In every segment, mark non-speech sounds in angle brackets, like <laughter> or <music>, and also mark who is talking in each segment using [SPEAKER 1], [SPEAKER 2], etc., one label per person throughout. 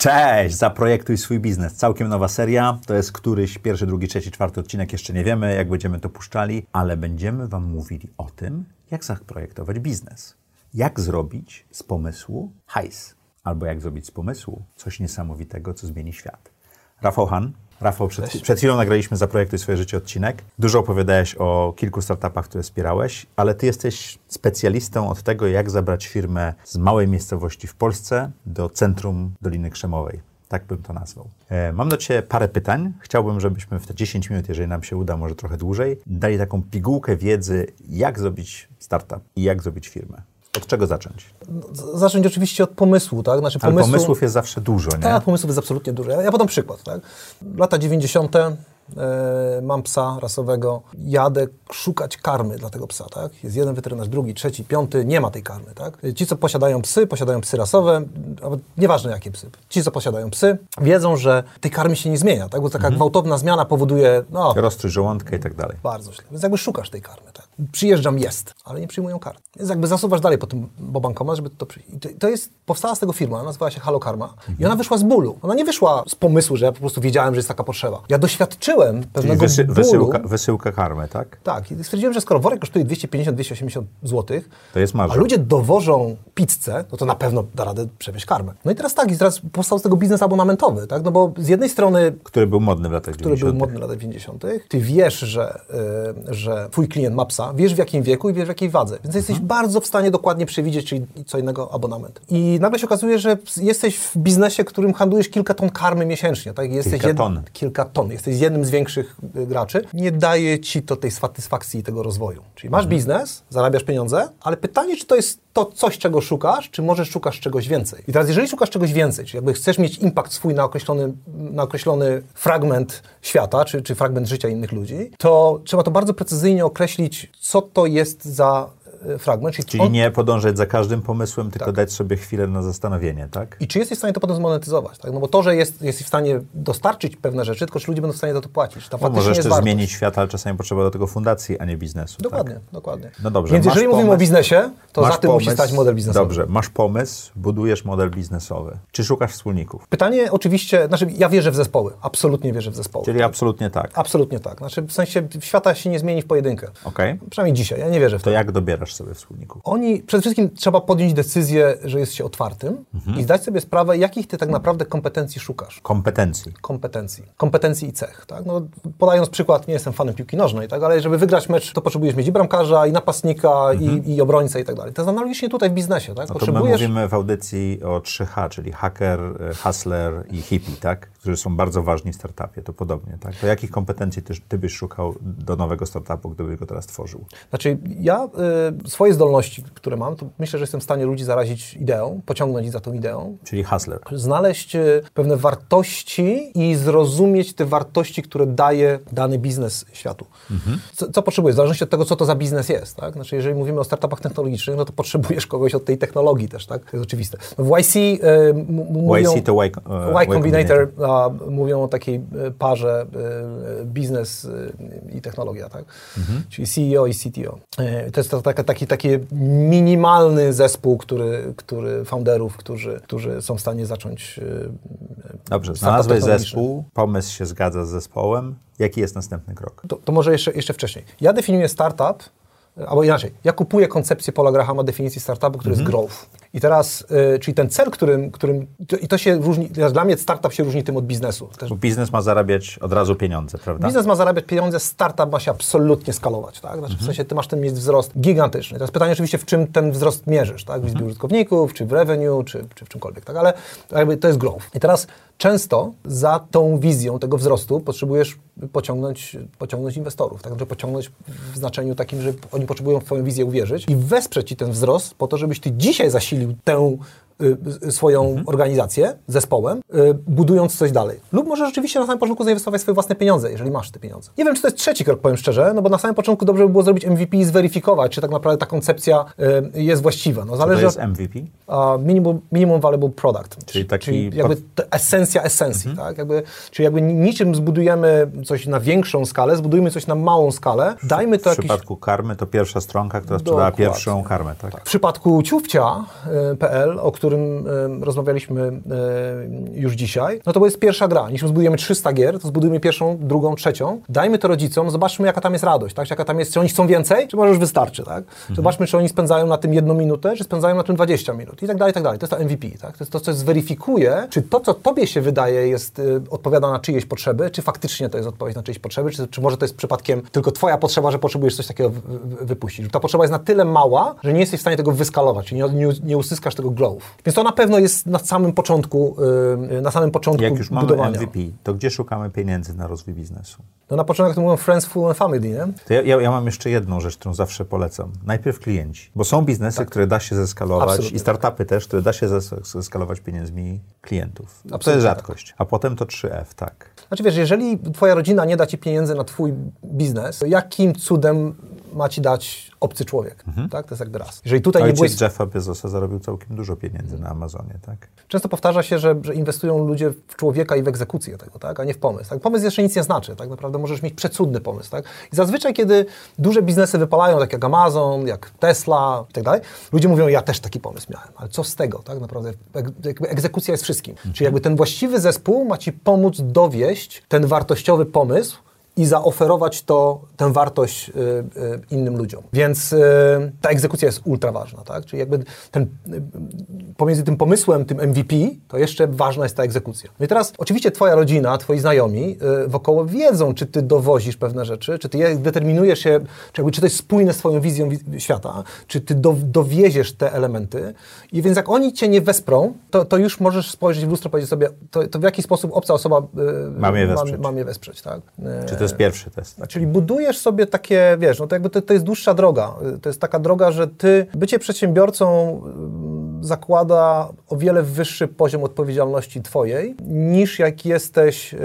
[SPEAKER 1] Cześć! Zaprojektuj swój biznes. Całkiem nowa seria. To jest któryś pierwszy, drugi, trzeci, czwarty odcinek. Jeszcze nie wiemy, jak będziemy to puszczali, ale będziemy Wam mówili o tym, jak zaprojektować biznes. Jak zrobić z pomysłu hajs. Albo jak zrobić z pomysłu coś niesamowitego, co zmieni świat. Rafał Han. Rafał, przed, przed chwilą nagraliśmy Zaprojektuj swoje życie odcinek. Dużo opowiadałeś o kilku startupach, które wspierałeś, ale ty jesteś specjalistą od tego, jak zabrać firmę z małej miejscowości w Polsce do centrum Doliny Krzemowej. Tak bym to nazwał. E, mam do Ciebie parę pytań. Chciałbym, żebyśmy w te 10 minut, jeżeli nam się uda, może trochę dłużej, dali taką pigułkę wiedzy, jak zrobić startup i jak zrobić firmę. Od czego zacząć?
[SPEAKER 2] Z- Zacząć oczywiście od pomysłu, tak? Znaczy
[SPEAKER 1] Ale
[SPEAKER 2] pomysłu,
[SPEAKER 1] pomysłów jest zawsze dużo, nie?
[SPEAKER 2] Tak, pomysłów jest absolutnie dużo. Ja, ja podam przykład, tak? Lata 90. E, mam psa rasowego, jadę szukać karmy dla tego psa, tak? Jest jeden weterynarz, drugi, trzeci, piąty, nie ma tej karmy, tak? Ci, co posiadają psy, posiadają psy rasowe, nieważne jakie psy. Ci, co posiadają psy, wiedzą, że tej karmy się nie zmienia, tak? Bo taka gwałtowna zmiana powoduje, no,
[SPEAKER 1] Rozstrój żołądka i tak dalej.
[SPEAKER 2] bardzo źle. Więc jakby szukasz tej karmy, tak? Przyjeżdżam, jest, ale nie przyjmują karty. Więc jakby zasuwasz dalej po tym bo bankomat, żeby to przyjść. I to, to jest, powstała z tego firma, nazywała się Halo Karma i ona wyszła z bólu. Ona nie wyszła z pomysłu, że ja po prostu wiedziałem, że jest taka potrzeba. Ja doświadczyłem pewnego
[SPEAKER 1] wysy,
[SPEAKER 2] bólu.
[SPEAKER 1] wysyłka, wysyłka karmy, tak?
[SPEAKER 2] Tak, i stwierdziłem, że skoro worek kosztuje 250-280 zł,
[SPEAKER 1] To jest marża.
[SPEAKER 2] a ludzie dowożą pizzę, no to na pewno da radę przewieźć karmę. No i teraz tak, i teraz powstał z tego biznes abonamentowy, tak? No bo z jednej strony
[SPEAKER 1] Który był modny w latach
[SPEAKER 2] który
[SPEAKER 1] 90.
[SPEAKER 2] był modny w latach 90. Ty wiesz, że, y, że twój klient ma psa, wiesz w jakim wieku i wiesz w jakiej wadze. Więc jesteś
[SPEAKER 1] Mhm.
[SPEAKER 2] bardzo w stanie dokładnie przewidzieć, czyli co innego abonament. I nagle się okazuje, że jesteś w biznesie, którym handlujesz kilka ton karmy miesięcznie. Tak? Jesteś
[SPEAKER 1] Kilka ton.
[SPEAKER 2] Kilka ton. Jesteś jednym z większych y, graczy. Nie daje ci to tej satysfakcji i tego rozwoju. Czyli masz
[SPEAKER 1] Mhm.
[SPEAKER 2] biznes, zarabiasz pieniądze, ale pytanie, czy to jest to coś, czego szukasz, czy może szukasz czegoś więcej. I teraz, jeżeli szukasz czegoś więcej, czyli jakby chcesz mieć impact swój na określony, na określony fragment świata, czy, czy fragment życia innych ludzi, to trzeba to bardzo precyzyjnie określić, co to jest za fragment. Czyli,
[SPEAKER 1] Czyli
[SPEAKER 2] on-
[SPEAKER 1] nie podążać za każdym pomysłem, tylko
[SPEAKER 2] Tak.
[SPEAKER 1] dać sobie chwilę na zastanowienie, tak?
[SPEAKER 2] I czy jesteś w stanie to potem zmonetyzować? Tak? No bo to, że jest, jesteś w stanie dostarczyć pewne rzeczy, tylko czy ludzie będą w stanie za to płacić. Ta
[SPEAKER 1] No, możesz też
[SPEAKER 2] wartość.
[SPEAKER 1] zmienić świat, ale czasami potrzeba do tego fundacji, a nie biznesu.
[SPEAKER 2] Dokładnie,
[SPEAKER 1] Tak?
[SPEAKER 2] dokładnie.
[SPEAKER 1] No dobrze,
[SPEAKER 2] Więc jeżeli mówimy o
[SPEAKER 1] pomysł-
[SPEAKER 2] biznesie, to za tym musi
[SPEAKER 1] pomysł,
[SPEAKER 2] stać model biznesowy.
[SPEAKER 1] Dobrze, masz pomysł, budujesz model biznesowy. Czy szukasz wspólników?
[SPEAKER 2] Pytanie oczywiście, znaczy ja wierzę w zespoły, absolutnie wierzę w zespoły.
[SPEAKER 1] Czyli absolutnie tak.
[SPEAKER 2] Absolutnie tak. Znaczy w sensie świata się nie zmieni w pojedynkę.
[SPEAKER 1] Okej.
[SPEAKER 2] Przynajmniej dzisiaj, ja nie wierzę w to.
[SPEAKER 1] To jak dobierasz sobie wspólników?
[SPEAKER 2] Oni, przede wszystkim trzeba podjąć decyzję, że jest się otwartym
[SPEAKER 1] Mhm.
[SPEAKER 2] i zdać sobie sprawę, jakich ty tak naprawdę kompetencji szukasz.
[SPEAKER 1] Kompetencji.
[SPEAKER 2] Kompetencji. Kompetencji i cech. Tak? No, podając przykład, nie jestem fanem piłki nożnej, tak? ale żeby wygrać mecz, to potrzebujesz mieć i bramkarza, i napastnika, i, i obrońcę i tak dalej. To jest analogicznie tutaj w biznesie. Tak?
[SPEAKER 1] Mhm. No to my
[SPEAKER 2] Potrzebujesz...
[SPEAKER 1] mówimy w audycji o 3H, czyli hacker, e, hustler i hippie, tak? Którzy są bardzo ważni w startupie, to podobnie, tak? To jakich kompetencji ty, ty byś szukał do nowego startupu, gdybyś go teraz tworzył?
[SPEAKER 2] Znaczy, ja y, swoje zdolności, które mam, to myślę, że jestem w stanie ludzi zarazić ideą, pociągnąć ich za tą ideą,
[SPEAKER 1] Czyli hustler.
[SPEAKER 2] znaleźć y, pewne wartości i zrozumieć te wartości, które daje dany biznes światu. Co, co potrzebujesz? W zależności od tego, co to za biznes jest. Tak? Znaczy, jeżeli mówimy o startupach technologicznych, no to potrzebujesz kogoś od tej technologii też, tak? To jest oczywiste. No w YC, y, m- m- mówią...
[SPEAKER 1] YC to Y,
[SPEAKER 2] Y Combinator, a, mówią o takiej e, parze e, biznes e, i technologia, tak? Czyli CEO i CTO. E, To jest to taka, taki, taki minimalny zespół, który, który founderów, którzy, którzy są w stanie zacząć e,
[SPEAKER 1] Dobrze, znalazłeś zespół, pomysł się zgadza z zespołem. Jaki jest następny krok?
[SPEAKER 2] To, to może jeszcze, jeszcze wcześniej. Ja definiuję startup, albo inaczej, ja kupuję koncepcję Paula Grahama definicji startupu, który jest growth. I teraz, e, czyli ten cel, którym, którym to, i to się różni, dla mnie startup się różni tym od biznesu. Też
[SPEAKER 1] Bo biznes ma zarabiać od razu pieniądze, prawda?
[SPEAKER 2] Biznes ma zarabiać pieniądze, startup ma się absolutnie skalować, tak? Znaczy, W sensie ty masz ten mieć wzrost gigantyczny. Teraz pytanie oczywiście, w czym ten wzrost mierzysz, tak? W liczbie użytkowników, czy w revenue, czy, czy w czymkolwiek, tak? Ale jakby to jest growth. I teraz często za tą wizją tego wzrostu potrzebujesz pociągnąć, pociągnąć inwestorów, tak? Pociągnąć w znaczeniu takim, że oni potrzebują w twoją wizję uwierzyć i wesprzeć ci ten wzrost po to, żebyś ty dzisiaj zasilił tę swoją organizację zespołem, y, budując coś dalej. Lub może rzeczywiście na samym początku zainwestować swoje własne pieniądze, jeżeli masz te pieniądze. Nie wiem, czy to jest trzeci krok, powiem szczerze, no bo na samym początku dobrze by było zrobić MVP i zweryfikować, czy tak naprawdę ta koncepcja y, jest właściwa. No
[SPEAKER 1] To
[SPEAKER 2] zależy
[SPEAKER 1] jest
[SPEAKER 2] od
[SPEAKER 1] MVP?
[SPEAKER 2] a, minimum, minimum valuable product.
[SPEAKER 1] Czyli taki
[SPEAKER 2] jakby
[SPEAKER 1] pod-
[SPEAKER 2] to esencja esencji, tak? Jakby, czyli jakby niczym zbudujemy coś na większą skalę, zbudujmy coś na małą skalę, dajmy to
[SPEAKER 1] W
[SPEAKER 2] jakiś...
[SPEAKER 1] przypadku karmy to pierwsza stronka, która sprzedała
[SPEAKER 2] Dokładnie.
[SPEAKER 1] pierwszą karmę, tak?
[SPEAKER 2] W przypadku ciufcia.pl, o którym którym rozmawialiśmy już dzisiaj, no to jest pierwsza gra. Jeśli zbudujemy 300 gier, to zbudujmy pierwszą, drugą, trzecią. Dajmy to rodzicom, zobaczmy jaka tam jest radość, tak? Jaka tam jest, czy oni chcą więcej, czy może już wystarczy, tak? Mhm. Zobaczmy, czy oni spędzają na tym jedną minutę, czy spędzają na tym 20 minut i tak dalej, i tak dalej. To jest to MVP, tak? To jest to, co zweryfikuje, czy to, co tobie się wydaje jest, y, odpowiada na czyjeś potrzeby, czy faktycznie to jest odpowiedź na czyjeś potrzeby, czy, czy może to jest przypadkiem tylko twoja potrzeba, że potrzebujesz coś takiego wypuścić. Ta potrzeba jest na tyle mała, że nie jesteś w stanie tego wyskalować, nie, nie, nie uzyskasz tego growth. Więc to na pewno jest na samym początku, yy, na samym początku
[SPEAKER 1] Jak już
[SPEAKER 2] budowania.
[SPEAKER 1] mamy MVP, to gdzie szukamy pieniędzy na rozwój biznesu?
[SPEAKER 2] No na początek to mówią friends, full and family, nie?
[SPEAKER 1] Ja, ja, ja, mam jeszcze jedną rzecz, którą zawsze polecam. Najpierw klienci, bo są biznesy, tak. które da się zeskalować Absolutnie. i startupy też, które da się zeskalować pieniędzmi klientów. Absolutnie to jest rzadkość. Tak. A potem to 3F, tak.
[SPEAKER 2] Znaczy wiesz, jeżeli twoja rodzina nie da ci pieniędzy na twój biznes, to jakim cudem ma ci dać obcy człowiek, mhm. tak? To jest jakby raz.
[SPEAKER 1] Jeżeli tutaj Ojciec nie byłeś... Jeffa Bezosa zarobił całkiem dużo pieniędzy na Amazonie, tak?
[SPEAKER 2] Często powtarza się, że, że, inwestują ludzie w człowieka i w egzekucję tego, tak? A nie w pomysł. Tak? Pomysł jeszcze nic nie znaczy, tak naprawdę możesz mieć przecudny pomysł, tak? I zazwyczaj, kiedy duże biznesy wypalają, tak jak Amazon, jak Tesla i tak dalej, ludzie mówią, ja też taki pomysł miałem, ale co z tego, tak? Naprawdę jakby egzekucja jest wszystkim. Mhm. Czyli jakby ten właściwy zespół ma ci pomóc dowieść ten wartościowy pomysł, i zaoferować to, tę wartość y, y, innym ludziom. Więc y, ta egzekucja jest ultra ważna, tak? Czyli jakby ten, pomiędzy tym pomysłem, tym MVP, to jeszcze ważna jest ta egzekucja. No i teraz oczywiście twoja rodzina, twoi znajomi wokoło wiedzą, czy ty dowozisz pewne rzeczy, czy ty je determinujesz się, czy, jakby, czy to jest spójne z twoją wizją świata, czy ty do, dowieziesz te elementy i więc jak oni cię nie wesprą, to, to już możesz spojrzeć w lustro i powiedzieć sobie, to, to w jaki sposób obca osoba
[SPEAKER 1] mam je wesprzeć,
[SPEAKER 2] mam, mam je wesprzeć tak?
[SPEAKER 1] To jest pierwszy test. Tak?
[SPEAKER 2] Czyli budujesz sobie takie, wiesz, no to jakby to, to jest dłuższa droga. To jest taka droga, że ty, bycie przedsiębiorcą y, zakłada o wiele wyższy poziom odpowiedzialności twojej, niż jak jesteś y,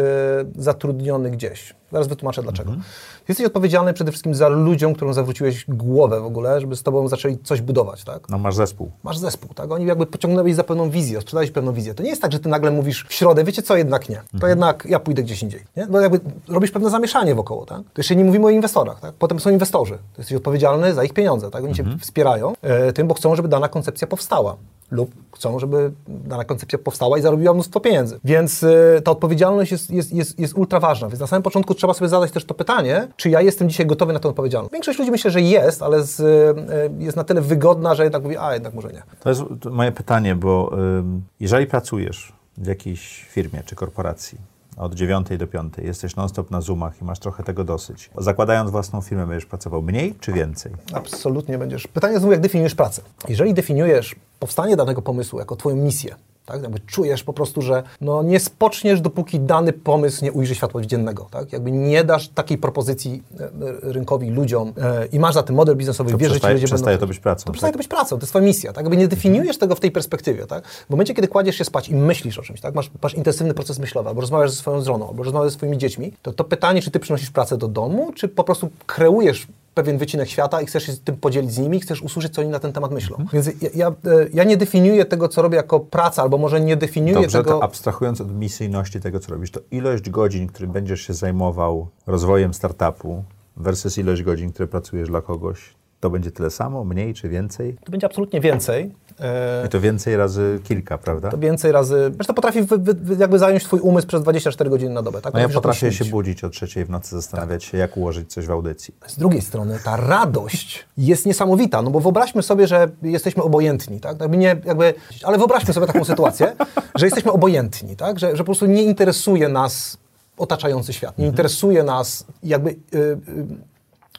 [SPEAKER 2] zatrudniony gdzieś. Zaraz wytłumaczę dlaczego. Mhm. Jesteś odpowiedzialny przede wszystkim za ludziom, którym zawróciłeś głowę w ogóle, żeby z tobą zaczęli coś budować, tak?
[SPEAKER 1] No masz zespół.
[SPEAKER 2] Masz zespół, tak? Oni jakby pociągnęli za pewną wizję, sprzedałeś pewną wizję. To nie jest tak, że ty nagle mówisz w środę, wiecie co, jednak nie. To mhm. jednak ja pójdę gdzieś indziej, nie? Bo jakby robisz pewne zamieszanie wokoło, tak? To jeszcze nie mówimy o inwestorach, tak? Potem są inwestorzy. To jesteś odpowiedzialny za ich pieniądze, tak? Oni mhm. cię wspierają e, tym, bo chcą, żeby dana koncepcja powstała lub chcą, żeby dana koncepcja powstała i zarobiła mnóstwo pieniędzy. Więc y, ta odpowiedzialność jest, jest, jest, jest ultra ważna. Więc na samym początku trzeba sobie zadać też to pytanie, czy ja jestem dzisiaj gotowy na tę odpowiedzialność. Większość ludzi myślę, że jest, ale z, y, jest na tyle wygodna, że jednak mówi, a jednak może nie.
[SPEAKER 1] To jest moje pytanie, bo y, jeżeli pracujesz w jakiejś firmie czy korporacji, od 9 do 5, jesteś non-stop na Zoomach i masz trochę tego dosyć. Zakładając własną firmę, będziesz pracował mniej czy więcej?
[SPEAKER 2] Absolutnie będziesz. Pytanie znowu, jak definiujesz pracę. Jeżeli definiujesz powstanie danego pomysłu jako twoją misję, tak? Jakby czujesz po prostu, że no nie spoczniesz, dopóki dany pomysł nie ujrzy światła dziennego. Tak? Jakby nie dasz takiej propozycji e, rynkowi, ludziom e, i masz za tym model biznesowy,
[SPEAKER 1] to
[SPEAKER 2] wierzysz,
[SPEAKER 1] że ludzie przestaje będą... to być pracą.
[SPEAKER 2] To przestaje tak? to być pracą, to jest twoja misja. Tak? Jakby nie definiujesz tego w tej perspektywie. Tak? W momencie, kiedy kładziesz się spać i myślisz o czymś, tak? masz, masz intensywny proces myślowy, albo rozmawiasz ze swoją żoną, albo rozmawiasz ze swoimi dziećmi, to to pytanie, czy ty przynosisz pracę do domu, czy po prostu kreujesz pewien wycinek świata i chcesz się z tym podzielić z nimi, chcesz usłyszeć, co oni na ten temat myślą. Mhm. Więc ja, ja, ja, nie definiuję tego, co robię jako praca, albo może nie definiuję
[SPEAKER 1] Dobrze,
[SPEAKER 2] tego...
[SPEAKER 1] Abstrahując od misyjności tego, co robisz, to ilość godzin, którym będziesz się zajmował rozwojem startupu versus ilość godzin, które pracujesz dla kogoś, to będzie tyle samo, mniej czy więcej?
[SPEAKER 2] To będzie absolutnie więcej.
[SPEAKER 1] I to więcej razy kilka, prawda?
[SPEAKER 2] To więcej razy. Wiesz, to potrafi wy, wy, jakby zająć Twój umysł przez 24 godziny na dobę. Tak?
[SPEAKER 1] No ja potrafię się budzić o trzeciej w nocy, zastanawiać tak. się, jak ułożyć coś w audycji.
[SPEAKER 2] Z drugiej strony ta radość jest niesamowita, no bo wyobraźmy sobie, że jesteśmy obojętni, tak? Jakby nie, jakby, ale wyobraźmy sobie taką sytuację, <laughs> że jesteśmy obojętni, tak? Że, że po prostu nie interesuje nas otaczający świat, nie mhm. interesuje nas jakby... Yy, yy,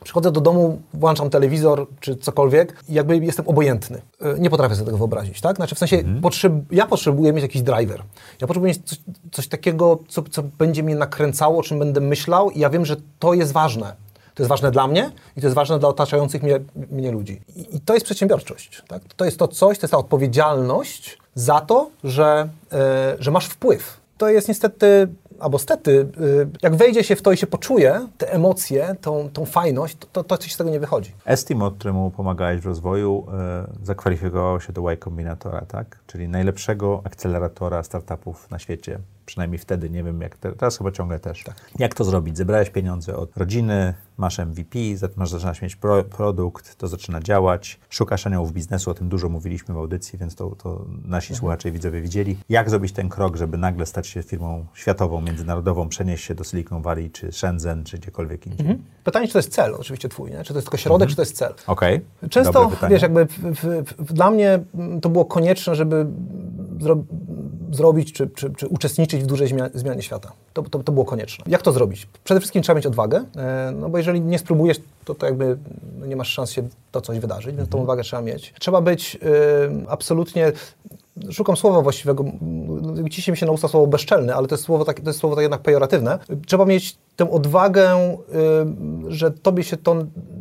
[SPEAKER 2] Przychodzę do domu, włączam telewizor czy cokolwiek i jakby jestem obojętny. E, nie potrafię sobie tego wyobrazić, tak? Znaczy w sensie mhm. potrzeb, ja potrzebuję mieć jakiś driver. Ja potrzebuję mieć coś, coś takiego, co, co będzie mnie nakręcało, o czym będę myślał i ja wiem, że to jest ważne. To jest ważne dla mnie i to jest ważne dla otaczających mnie, mnie ludzi. I, I, to jest przedsiębiorczość. Tak? To jest to coś, to jest ta odpowiedzialność za to, że, e, że masz wpływ. To jest niestety albo stety, y, jak wejdzie się w to i się poczuje, te emocje, tą, tą fajność, to, to coś z tego nie wychodzi.
[SPEAKER 1] Estimo, któremu pomagałeś w rozwoju, y, zakwalifikowało się do Y Combinatora, tak? Czyli najlepszego akceleratora startupów na świecie Przynajmniej wtedy, nie wiem jak te, teraz chyba ciągle też. Jak to zrobić? Zebrałeś pieniądze od rodziny, masz MVP, masz, zaczynasz mieć pro, produkt, to zaczyna działać, szukasz aniołów biznesu, o tym dużo mówiliśmy w audycji, więc to, to nasi słuchacze i widzowie widzieli. Jak zrobić ten krok, żeby nagle stać się firmą światową, międzynarodową, przenieść się do Silicon Valley, czy Shenzhen, czy gdziekolwiek indziej?
[SPEAKER 2] Pytanie, czy to jest cel oczywiście twój, nie? czy to jest tylko środek, czy to jest cel.
[SPEAKER 1] Okej,
[SPEAKER 2] Często,
[SPEAKER 1] dobre pytanie.
[SPEAKER 2] wiesz, jakby w, w, w, dla mnie to było konieczne, żeby zro, zrobić czy, czy, czy uczestniczyć w dużej zmianie, świata. To, to, to było konieczne. Jak to zrobić? Przede wszystkim trzeba mieć odwagę, e, no bo jeżeli nie spróbujesz, to, to jakby no nie masz szans się to coś wydarzyć, więc tą odwagę trzeba mieć. Trzeba być e, absolutnie Szukam słowa właściwego, ciśnie mi się na usta słowo bezczelny, ale to jest słowo, tak, to jest słowo tak jednak pejoratywne. Trzeba mieć tę odwagę, y, że tobie się to,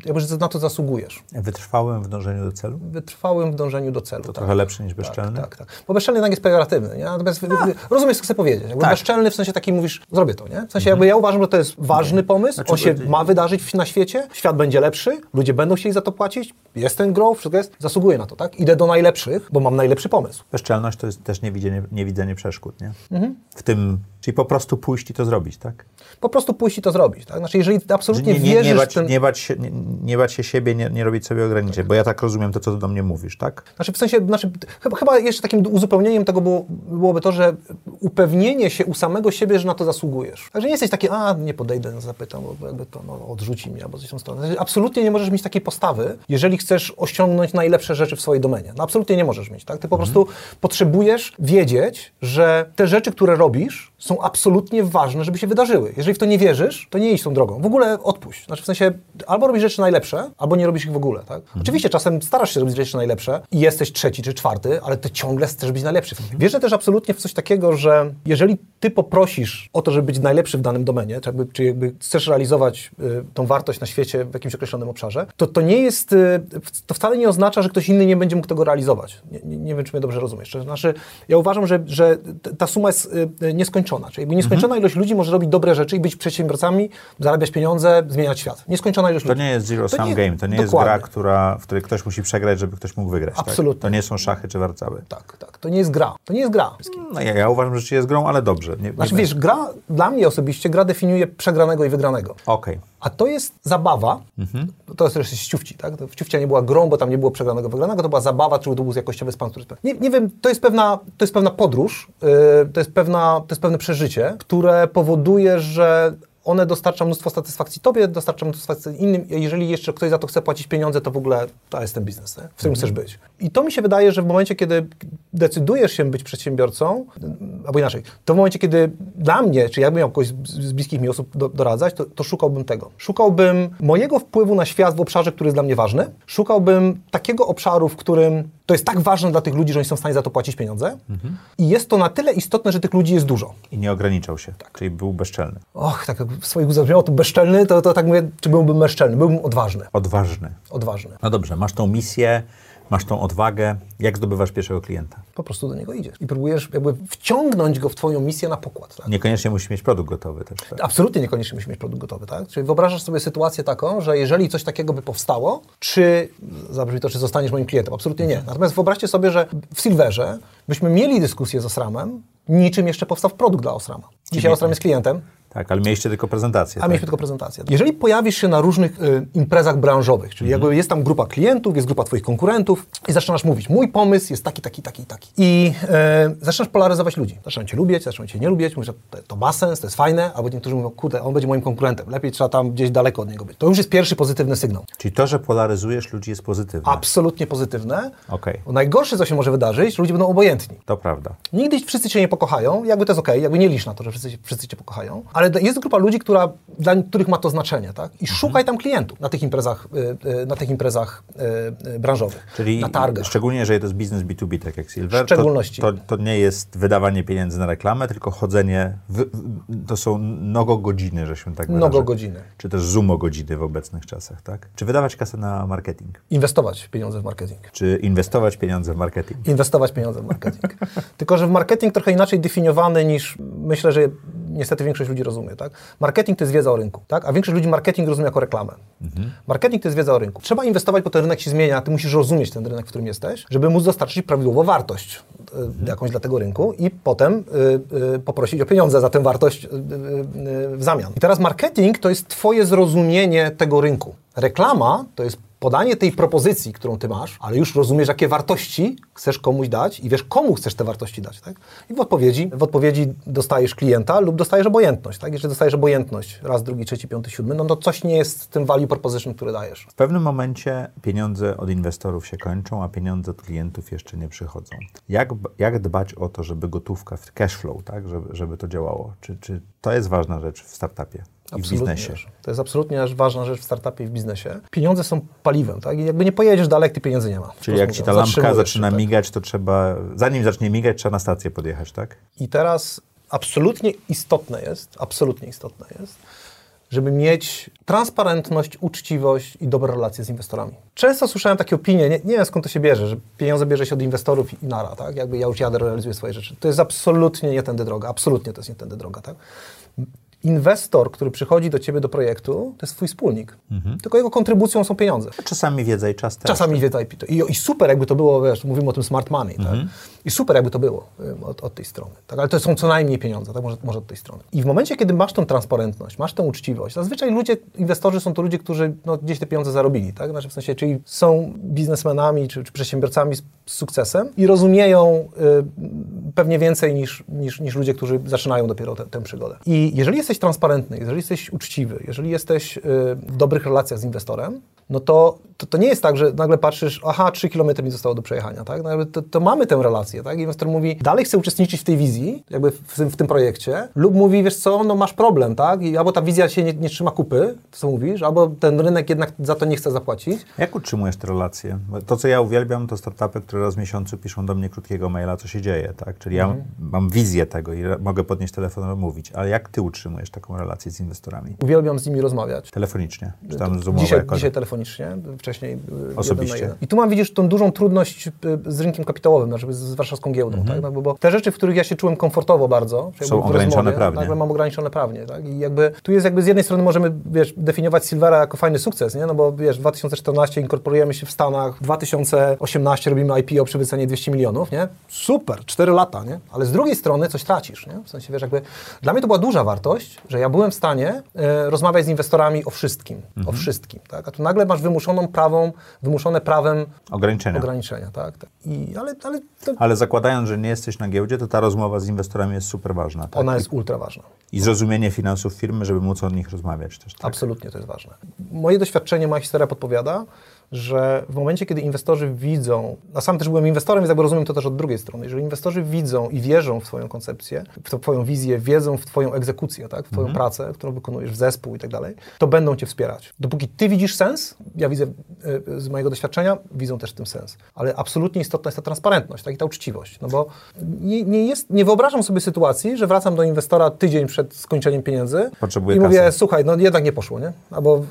[SPEAKER 2] jakby, że na to zasługujesz.
[SPEAKER 1] Wytrwałem w dążeniu do celu?
[SPEAKER 2] Wytrwałym w dążeniu do celu.
[SPEAKER 1] To
[SPEAKER 2] tak.
[SPEAKER 1] trochę lepsze niż bezczelny?
[SPEAKER 2] Tak, tak, tak. Bo bezczelny jednak jest pejoratywny, nie? Natomiast wy- wy- rozumiesz, co chcę powiedzieć. Jakby
[SPEAKER 1] Tak.
[SPEAKER 2] Bezczelny w sensie taki mówisz, zrobię to, nie? W sensie jakby ja uważam, że to jest ważny pomysł,
[SPEAKER 1] Znaczy,
[SPEAKER 2] on się ma wydarzyć na świecie, świat będzie lepszy, ludzie będą chcieli za to płacić, jest ten growth, wszystko jest, zasługuję na to, tak? Idę do najlepszych, bo mam najlepszy pomysł.
[SPEAKER 1] Bezczelność to jest też niewidzenie, niewidzenie przeszkód, nie?
[SPEAKER 2] Mhm.
[SPEAKER 1] W tym, czyli po prostu pójść i to zrobić, tak?
[SPEAKER 2] Po prostu pójść i to zrobić, tak? Znaczy, jeżeli absolutnie
[SPEAKER 1] nie, nie,
[SPEAKER 2] wierzysz
[SPEAKER 1] nie, bać,
[SPEAKER 2] ten...
[SPEAKER 1] nie, bać się, nie, nie bać się siebie, nie, nie robić sobie ograniczeń, bo ja tak rozumiem to, co ty do mnie mówisz, tak?
[SPEAKER 2] Znaczy w sensie, znaczy, chyba, chyba jeszcze takim uzupełnieniem tego było, byłoby to, że upewnienie się u samego siebie, że na to zasługujesz. Także nie jesteś taki, a nie podejdę, zapytam, bo jakby to no, odrzuci mnie albo coś w tą stronę. Znaczy, absolutnie nie możesz mieć takiej postawy, jeżeli chcesz osiągnąć najlepsze rzeczy w swojej domenie. No absolutnie nie możesz mieć, tak? Ty po prostu potrzebujesz wiedzieć, że te rzeczy, które robisz, są absolutnie ważne, żeby się wydarzyły. Jeżeli w to nie wierzysz, to nie idź tą drogą. W ogóle odpuść. Znaczy w sensie, albo robisz rzeczy najlepsze, albo nie robisz ich w ogóle, tak? Oczywiście czasem starasz się robić rzeczy najlepsze i jesteś trzeci czy czwarty, ale ty ciągle chcesz być najlepszy. Wierzę też absolutnie w coś takiego, że jeżeli ty poprosisz o to, żeby być najlepszy w danym domenie, czy jakby, czy jakby chcesz realizować y, tą wartość na świecie w jakimś określonym obszarze, to to nie jest, y, to wcale nie oznacza, że ktoś inny nie będzie mógł tego realizować. Nie, nie, nie wiem, czy mnie dobrze rozumiesz. To znaczy, ja uważam, że, że ta suma jest y, y, nieskończona. Czyli nieskończona ilość ludzi może robić dobre rzeczy i być przedsiębiorcami, zarabiać pieniądze, zmieniać świat. Nieskończona ilość
[SPEAKER 1] To
[SPEAKER 2] ludzi.
[SPEAKER 1] nie jest zero
[SPEAKER 2] To
[SPEAKER 1] sum
[SPEAKER 2] nie-
[SPEAKER 1] game, to nie jest
[SPEAKER 2] dokładnie.
[SPEAKER 1] gra, która, w której ktoś musi przegrać, żeby ktoś mógł wygrać.
[SPEAKER 2] Absolutnie.
[SPEAKER 1] Tak? To nie są szachy czy warcaby.
[SPEAKER 2] Tak, tak. To nie jest gra. To nie jest gra.
[SPEAKER 1] No, ja, ja uważam, że jest grą, ale dobrze. Nie,
[SPEAKER 2] Znaczy
[SPEAKER 1] nie
[SPEAKER 2] wiesz, gra, dla mnie osobiście, gra definiuje przegranego i wygranego.
[SPEAKER 1] Okej.
[SPEAKER 2] A to jest zabawa, to jest też ściówci, tak? Ściówcia nie była grą, bo tam nie było przegranego, wygranego, to była zabawa, czy to był jakościowy span, który... Nie, nie wiem, to jest pewna, to jest pewna podróż, yy, to, jest pewna, to jest pewne przeżycie, które powoduje, że one dostarcza mnóstwo satysfakcji tobie, dostarcza mnóstwo satysfakcji innym, jeżeli jeszcze ktoś za to chce płacić pieniądze, to w ogóle to jest ten biznes, nie? w którym chcesz być. I to mi się wydaje, że w momencie, kiedy decydujesz się być przedsiębiorcą, albo inaczej, to w momencie, kiedy dla mnie, czy jakbym miał kogoś z z bliskich mi osób do, doradzać, to, to szukałbym tego. Szukałbym mojego wpływu na świat w obszarze, który jest dla mnie ważny. Szukałbym takiego obszaru, w którym to jest tak ważne dla tych ludzi, że oni są w stanie za to płacić pieniądze. I jest to na tyle istotne, że tych ludzi jest dużo.
[SPEAKER 1] I nie ograniczał się,
[SPEAKER 2] Tak.
[SPEAKER 1] czyli był bezczelny.
[SPEAKER 2] Och, tak jak w swoich zabrzmiało to bezczelny, to, to tak mówię, czy byłbym bezczelny? Byłbym odważny.
[SPEAKER 1] Odważny.
[SPEAKER 2] Odważny.
[SPEAKER 1] No dobrze, masz tą misję, masz tą odwagę. Jak zdobywasz pierwszego klienta?
[SPEAKER 2] Po prostu do niego idziesz i próbujesz jakby wciągnąć go w twoją misję na pokład. Tak?
[SPEAKER 1] Niekoniecznie musi mieć produkt gotowy też. Tak?
[SPEAKER 2] Absolutnie niekoniecznie musi mieć produkt gotowy, tak? Czyli wyobrażasz sobie sytuację taką, że jeżeli coś takiego by powstało, czy, zabrzmi to, czy zostaniesz moim klientem? Absolutnie nie. Natomiast wyobraźcie sobie, że w Silverze byśmy mieli dyskusję z Osramem, niczym jeszcze powstał produkt dla Osrama. Dzisiaj Osram jest klientem,
[SPEAKER 1] Tak, ale mieliście tylko prezentację.
[SPEAKER 2] a
[SPEAKER 1] tak?
[SPEAKER 2] mieliśmy tylko prezentację. Jeżeli pojawisz się na różnych y, imprezach branżowych, czyli
[SPEAKER 1] Mhm.
[SPEAKER 2] jakby jest tam grupa klientów, jest grupa twoich konkurentów i zaczynasz mówić, mój pomysł jest taki, taki, taki, taki. I e, zaczynasz polaryzować ludzi. Zaczynają cię lubić, zaczynają cię nie lubić, mówisz, że to, to ma sens, to jest fajne, albo niektórzy mówią, kurde, on będzie moim konkurentem, lepiej trzeba tam gdzieś daleko od niego być. To już jest pierwszy pozytywny sygnał.
[SPEAKER 1] Czyli to, że polaryzujesz ludzi jest pozytywne.
[SPEAKER 2] Absolutnie pozytywne.
[SPEAKER 1] Okej.
[SPEAKER 2] Bo najgorsze, co się może wydarzyć, ludzie będą obojętni.
[SPEAKER 1] To prawda.
[SPEAKER 2] Nigdy wszyscy cię nie pokochają, jakby to jest okej, jakby nie licz na to, że wszyscy, wszyscy cię pokochają, ale jest grupa ludzi, która, dla których ma to znaczenie, tak? I szukaj tam klientów na tych imprezach, y, y, na tych imprezach y, branżowych,
[SPEAKER 1] Czyli
[SPEAKER 2] na targach.
[SPEAKER 1] szczególnie jeżeli to jest biznes B2B, tak jak Silver,
[SPEAKER 2] W szczególności.
[SPEAKER 1] To, to, to nie jest wydawanie pieniędzy na reklamę, tylko chodzenie, w, to są nogogodziny, że się tak wyrażę.
[SPEAKER 2] Nogogodziny.
[SPEAKER 1] Czy też zumogodziny w obecnych czasach, tak? Czy wydawać kasę na marketing?
[SPEAKER 2] Inwestować pieniądze w marketing.
[SPEAKER 1] Czy inwestować pieniądze w marketing?
[SPEAKER 2] Inwestować pieniądze w marketing. <laughs> Tylko, że w marketing trochę inaczej definiowany niż myślę, że niestety większość ludzi rozumie. Tak? Marketing to jest wiedza o rynku, tak? a większość ludzi marketing rozumie jako reklamę. Marketing to jest wiedza o rynku. Trzeba inwestować, bo ten rynek się zmienia, ty musisz rozumieć ten rynek, w którym jesteś, żeby móc dostarczyć prawidłową wartość y, jakąś dla tego rynku i potem y, y, poprosić o pieniądze za tę wartość y, w zamian. I teraz marketing to jest twoje zrozumienie tego rynku. Reklama to jest podanie tej propozycji, którą ty masz, ale już rozumiesz, jakie wartości chcesz komuś dać i wiesz, komu chcesz te wartości dać, tak? I w odpowiedzi, w odpowiedzi dostajesz klienta lub dostajesz obojętność, tak? Jeżeli dostajesz obojętność raz, drugi, trzeci, piąty, siódmy, no to coś nie jest tym value proposition, który dajesz.
[SPEAKER 1] W pewnym momencie pieniądze od inwestorów się kończą, a pieniądze od klientów jeszcze nie przychodzą. Jak, jak dbać o to, żeby gotówka, cash flow, tak, żeby, żeby to działało? Czy, czy to jest ważna rzecz w startupie i w biznesie?
[SPEAKER 2] To jest absolutnie aż ważna rzecz w startupie i w biznesie. Pieniądze są paliwem, tak? I jakby nie pojedziesz dalej, ty pieniędzy nie ma.
[SPEAKER 1] Czyli jak ci ta lampka zaczyna
[SPEAKER 2] się, tak?
[SPEAKER 1] migać, to trzeba, zanim zacznie migać, trzeba na stację podjechać, tak?
[SPEAKER 2] I teraz absolutnie istotne jest, absolutnie istotne jest, żeby mieć transparentność, uczciwość i dobre relacje z inwestorami. Często słyszałem takie opinie, nie, nie wiem skąd to się bierze, że pieniądze bierze się od inwestorów i nara, tak? Jakby ja już jadę, realizuję swoje rzeczy. To jest absolutnie nie tędy droga, absolutnie to jest nie tędy droga, tak? Inwestor, który przychodzi do ciebie do projektu, to jest twój wspólnik. Tylko jego kontrybucją są pieniądze.
[SPEAKER 1] Czasami wiedza i czas też.
[SPEAKER 2] Czasami wiedza i pito. I, I super jakby to było, wiesz, mówimy o tym smart money, tak? I super jakby to było od, od tej strony, tak? Ale to są co najmniej pieniądze, tak? Może, może od tej strony. I w momencie, kiedy masz tą transparentność, masz tą uczciwość, zazwyczaj ludzie, inwestorzy są to ludzie, którzy no, gdzieś te pieniądze zarobili, tak? Znaczy w sensie, czyli są biznesmenami czy, czy przedsiębiorcami z, z sukcesem i rozumieją y, pewnie więcej niż, niż, niż ludzie, którzy zaczynają dopiero tę- tę przygodę. I jeżeli jesteś transparentny, jeżeli jesteś uczciwy, jeżeli jesteś y, w dobrych relacjach z inwestorem, no to, to, to nie jest tak, że nagle patrzysz, aha, 3 km mi zostało do przejechania, tak? No to, to mamy tę relację, tak? Inwestor mówi, dalej chcę uczestniczyć w tej wizji, jakby w tym, w tym projekcie, lub mówi, wiesz co, no masz problem, tak? I albo ta wizja się nie, nie trzyma kupy, to co mówisz, albo ten rynek jednak za to nie chce zapłacić.
[SPEAKER 1] Jak utrzymujesz te relacje? To, co ja uwielbiam, to startupy, które raz w miesiącu piszą do mnie krótkiego maila, co się dzieje, tak? Czyli ja mam wizję tego i mogę podnieść telefon i mówić, ale jak ty utrzymujesz taką relację z inwestorami?
[SPEAKER 2] Uwielbiam z nimi rozmawiać.
[SPEAKER 1] Telefonicznie? Czy tam zoomowo
[SPEAKER 2] Dzisiaj,
[SPEAKER 1] jakoś?
[SPEAKER 2] dzisiaj telefonicznie, wcześniej jeden
[SPEAKER 1] Osobiście.
[SPEAKER 2] jeden. I tu mam, widzisz, tą dużą trudność y, z rynkiem kapitałowym, znaczy z warszawską giełdą, tak? No, bo, bo te rzeczy, w których ja się czułem komfortowo bardzo,
[SPEAKER 1] Są ograniczone
[SPEAKER 2] rozmowie,
[SPEAKER 1] prawnie.
[SPEAKER 2] Nagle mam ograniczone prawnie, tak? I jakby tu jest jakby z jednej strony możemy, wiesz, definiować Silvera jako fajny sukces, nie? No bo wiesz, 2014 inkorporujemy się w Stanach, 2018 robimy IPO przy wycenie 200 milionów, nie? Super, 4 lata, nie? Ale z drugiej strony coś tracisz, nie? W sensie, wiesz, jakby dla mnie to była duża wartość, że ja byłem w stanie e, rozmawiać z inwestorami o wszystkim, o wszystkim, tak? A tu nagle masz wymuszoną prawą, wymuszone prawem
[SPEAKER 1] Ograniczenia.
[SPEAKER 2] ograniczenia, tak? tak. I, ale ale to,
[SPEAKER 1] Ale zakładając, że nie jesteś na giełdzie, to ta rozmowa z inwestorami jest super ważna. Tak?
[SPEAKER 2] ona jest ultra ważna.
[SPEAKER 1] I zrozumienie finansów firmy, żeby móc o nich rozmawiać też. Tak?
[SPEAKER 2] Absolutnie to jest ważne. Moje doświadczenie, moja historia podpowiada, że w momencie, kiedy inwestorzy widzą, a sam też byłem inwestorem, więc jakby rozumiem to też od drugiej strony, jeżeli inwestorzy widzą i wierzą w Twoją koncepcję, w Twoją wizję, wiedzą w Twoją egzekucję, tak? w Twoją pracę, którą wykonujesz w zespół i tak dalej, to będą Cię wspierać. Dopóki Ty widzisz sens, ja widzę y, z mojego doświadczenia, widzą też w tym sens. Ale absolutnie istotna jest ta transparentność tak? i ta uczciwość, no bo nie, nie, jest, nie wyobrażam sobie sytuacji, że wracam do inwestora tydzień przed skończeniem pieniędzy
[SPEAKER 1] Potrzebuję
[SPEAKER 2] i mówię,
[SPEAKER 1] kasy.
[SPEAKER 2] słuchaj, no jednak nie poszło, nie? Albo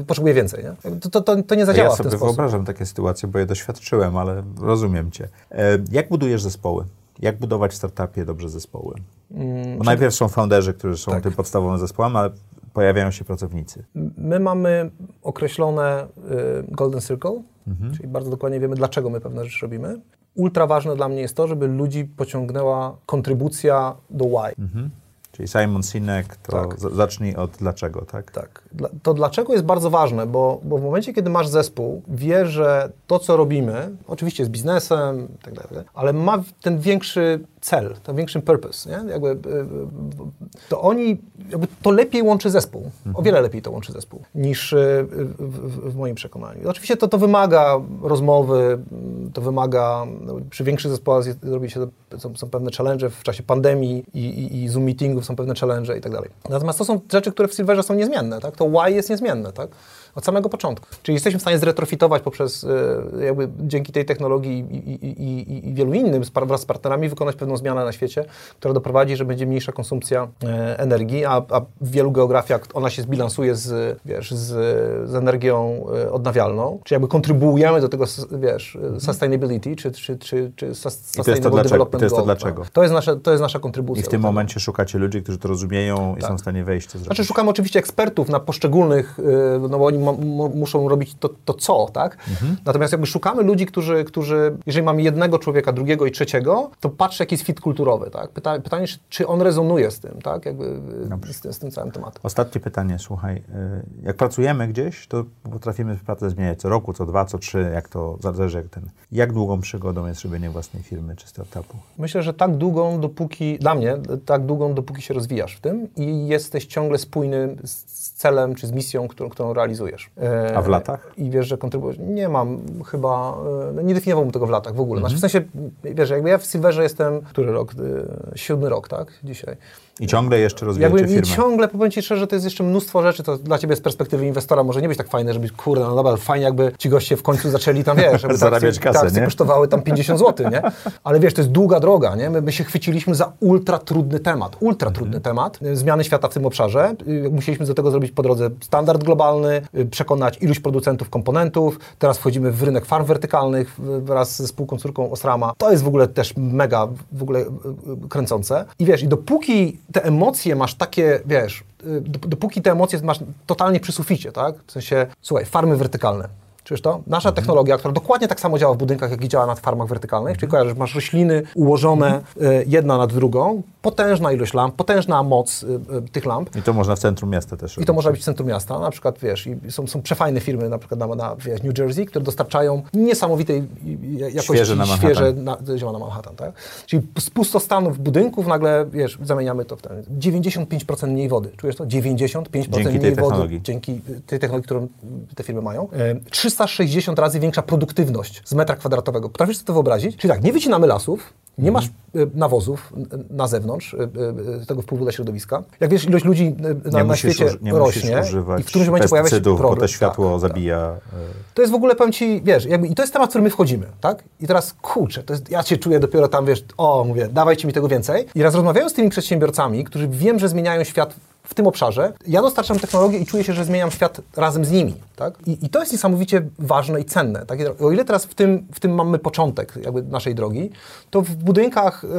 [SPEAKER 2] y, potrzebuję więcej, nie? To, to, to, nie zadziała w
[SPEAKER 1] sobie wyobrażam takie sytuacje, bo je doświadczyłem, ale rozumiem Cię. E, Jak budujesz zespoły? Jak budować w startupie dobrze zespoły?
[SPEAKER 2] Mm,
[SPEAKER 1] Bo najpierw są founderzy, którzy są
[SPEAKER 2] Tak.
[SPEAKER 1] tym podstawowym zespołem, ale pojawiają się pracownicy.
[SPEAKER 2] My mamy określone y, Golden Circle,
[SPEAKER 1] Mhm.
[SPEAKER 2] czyli bardzo dokładnie wiemy, dlaczego my pewne rzeczy robimy. Ultra ważne dla mnie jest to, żeby ludzi pociągnęła kontrybucja do why.
[SPEAKER 1] Mhm. Czyli Simon Sinek, to
[SPEAKER 2] Tak.
[SPEAKER 1] z- zacznij od dlaczego, tak?
[SPEAKER 2] Tak. To dlaczego jest bardzo ważne, bo, bo w momencie, kiedy masz zespół, wie, że to, co robimy, oczywiście jest biznesem, tak dalej, ale ma ten większy cel, ten większy purpose, nie? Jakby, y, y, to oni, jakby to lepiej łączy zespół, o wiele lepiej to łączy zespół, niż y, w, w, w moim przekonaniu. Oczywiście to, to wymaga rozmowy, to wymaga, no, przy większych zespołach jest- robi się, są, są pewne challenge w czasie pandemii i, i, i Zoom meetingów są pewne challenge i tak dalej. Natomiast to są rzeczy, które w Silverze są niezmienne, tak? To why jest niezmienne, tak? Od samego początku. Czyli jesteśmy w stanie zretrofitować poprzez, e, jakby dzięki tej technologii i, i, i, i- i wielu innym wraz z partnerami wykonać pewną zmianę na świecie, która doprowadzi, że będzie mniejsza konsumpcja e, energii, a, a w wielu geografiach ona się zbilansuje z, wiesz, z, z energią e, odnawialną. Czyli jakby kontrybuujemy do tego, wiesz, e, sustainability, czy, czy, czy, czy sus-
[SPEAKER 1] to
[SPEAKER 2] sustainable
[SPEAKER 1] dlaczego-
[SPEAKER 2] development
[SPEAKER 1] to jest to dlaczego.
[SPEAKER 2] tak? To jest, nasza, to jest nasza kontrybucja.
[SPEAKER 1] I w tym momencie szukacie ludzi, którzy to rozumieją i są w stanie wejść to.
[SPEAKER 2] Znaczy szukamy oczywiście ekspertów na poszczególnych, no bo oni muszą robić to, to co, tak?
[SPEAKER 1] Mhm.
[SPEAKER 2] Natomiast jakby szukamy ludzi, którzy, którzy, jeżeli mamy jednego człowieka, drugiego i trzeciego, to patrzę, jaki jest fit kulturowy, tak? Pyta, pytanie, czy, on rezonuje z tym, tak? Jakby z, tym- z tym całym tematem.
[SPEAKER 1] Ostatnie pytanie, słuchaj. y, Jak pracujemy gdzieś, to potrafimy pracę zmieniać co roku, co dwa, co trzy, jak to zależy jak ten. Jak długą przygodą jest robienie własnej firmy czy startupu?
[SPEAKER 2] Myślę, że tak długą, dopóki, dla mnie, tak długą, dopóki się rozwijasz w tym i jesteś ciągle spójny z, z celem czy z misją, którą, którą realizujesz. E,
[SPEAKER 1] A w latach?
[SPEAKER 2] I wiesz, że kontynuujesz. Nie mam chyba, e, no nie definiowałbym tego w latach w ogóle.
[SPEAKER 1] Mhm.
[SPEAKER 2] Znaczy, w sensie, wiesz, jakby ja w Silverze jestem, który rok? E, Siódmy rok, tak? Dzisiaj.
[SPEAKER 1] I ciągle jeszcze rozwijacie
[SPEAKER 2] Jakby
[SPEAKER 1] firmę.
[SPEAKER 2] ciągle, powiem Ci szczerze, to jest jeszcze mnóstwo rzeczy, to dla Ciebie z perspektywy inwestora może nie być tak fajne, żeby, kurde, no dobra, fajnie jakby ci goście w końcu zaczęli tam, wiesz, żeby <laughs> te
[SPEAKER 1] Zarabiać
[SPEAKER 2] akcje-
[SPEAKER 1] kasę, nie?
[SPEAKER 2] kosztowały tam 50 zł, nie? Ale wiesz, to jest długa droga, nie? My, my się chwyciliśmy za ultra trudny temat, ultra trudny
[SPEAKER 1] Mhm.
[SPEAKER 2] temat, zmiany świata w tym obszarze. Y, Musieliśmy do tego zrobić po drodze standard globalny, przekonać iluś producentów komponentów, teraz wchodzimy w rynek farm wertykalnych wraz ze spółką córką Osrama. To jest w ogóle też mega w ogóle y, y, kręcące. I wiesz, i dopóki te emocje masz takie, wiesz, y, dop- dopóki te emocje masz totalnie przy suficie, tak? W sensie, słuchaj, farmy wertykalne. Czyż to? Nasza technologia, która dokładnie tak samo działa w budynkach, jak i działa na farmach wertykalnych, czyli kojarzysz, masz rośliny ułożone y, jedna nad drugą, potężna ilość lamp, potężna moc y, y, tych lamp.
[SPEAKER 1] I to można w centrum miasta też
[SPEAKER 2] I to
[SPEAKER 1] robić.
[SPEAKER 2] może być w centrum miasta, na przykład, wiesz, i są, są przefajne firmy, na przykład na, na wiesz, New Jersey, które dostarczają niesamowitej jakości
[SPEAKER 1] Świeże na Manhattan.
[SPEAKER 2] świeże na, zioła na Manhattan, tak? Czyli z pustostanów budynków nagle, wiesz, zamieniamy to w ten 95% mniej wody. Czujesz to? 95%
[SPEAKER 1] Dzięki tej
[SPEAKER 2] mniej wody.
[SPEAKER 1] technologii.
[SPEAKER 2] Dzięki tej technologii, którą te firmy mają. E, 360 razy większa produktywność z metra kwadratowego. Potrafisz sobie to wyobrazić? Czyli tak, nie wycinamy lasów, nie
[SPEAKER 1] Mhm.
[SPEAKER 2] masz e, nawozów na zewnątrz e, e, tego wpływu do środowiska. Jak wiesz, ilość ludzi na,
[SPEAKER 1] Nie
[SPEAKER 2] na świecie
[SPEAKER 1] uży- nie
[SPEAKER 2] rośnie i w którymś momencie pojawia się problem.
[SPEAKER 1] bo to światło
[SPEAKER 2] Tak, tak.
[SPEAKER 1] zabija.
[SPEAKER 2] To jest w ogóle, powiem Ci, wiesz, jakby, i to jest temat, w który my wchodzimy, tak? I teraz, kurczę, to jest, ja się czuję dopiero tam, wiesz, o, mówię, dawajcie mi tego więcej. I raz rozmawiając z tymi przedsiębiorcami, którzy wiem, że zmieniają świat w tym obszarze, ja dostarczam technologię i czuję się, że zmieniam świat razem z nimi, tak? I, i to jest niesamowicie ważne i cenne, tak? O ile teraz w tym, w tym mamy początek jakby naszej drogi, to w budynkach, y, y,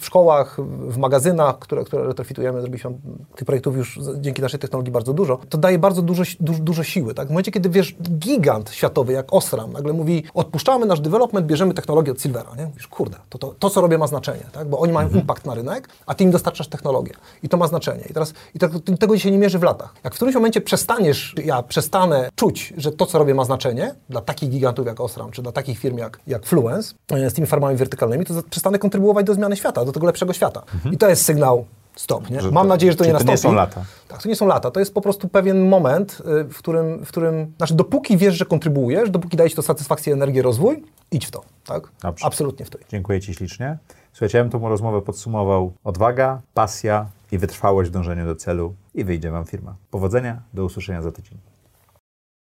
[SPEAKER 2] w szkołach, w magazynach, które, które retrofitujemy, zrobiliśmy tych projektów już dzięki naszej technologii bardzo dużo, to daje bardzo dużo, si- du, dużo siły, tak? W momencie, kiedy wiesz, gigant światowy jak Osram nagle mówi, odpuszczamy nasz development, bierzemy technologię od Silvera, nie? Mówisz, kurde, to, to, to co robię ma znaczenie, tak? Bo oni mają impact na rynek, a ty im dostarczasz technologię. I to ma znaczenie. I teraz i tak, tego się nie mierzy w latach. Jak w którymś momencie przestaniesz, ja przestanę czuć, że to, co robię ma znaczenie dla takich gigantów jak Osram, czy dla takich firm jak, jak Fluence, e, z tymi farmami wertykalnymi, to przestanę kontrybuować do zmiany świata, do tego lepszego świata. I to jest sygnał stop, nie? Mam
[SPEAKER 1] to-
[SPEAKER 2] nadzieję, że to nie
[SPEAKER 1] czyli to nie
[SPEAKER 2] nastąpi.
[SPEAKER 1] są lata.
[SPEAKER 2] Tak, to nie są lata. To jest po prostu pewien moment, y, w którym, w którym znaczy dopóki wiesz, że kontrybuujesz, dopóki daje ci to satysfakcję, energię, rozwój, idź w to, tak?
[SPEAKER 1] Dobrze.
[SPEAKER 2] Absolutnie w to.
[SPEAKER 1] Dziękuję Ci ślicznie. Słuchajcie, ja bym tą rozmowę podsumował. Odwaga, pasja i wytrwałość w dążeniu do celu i wyjdzie Wam firma. Powodzenia, do usłyszenia za tydzień.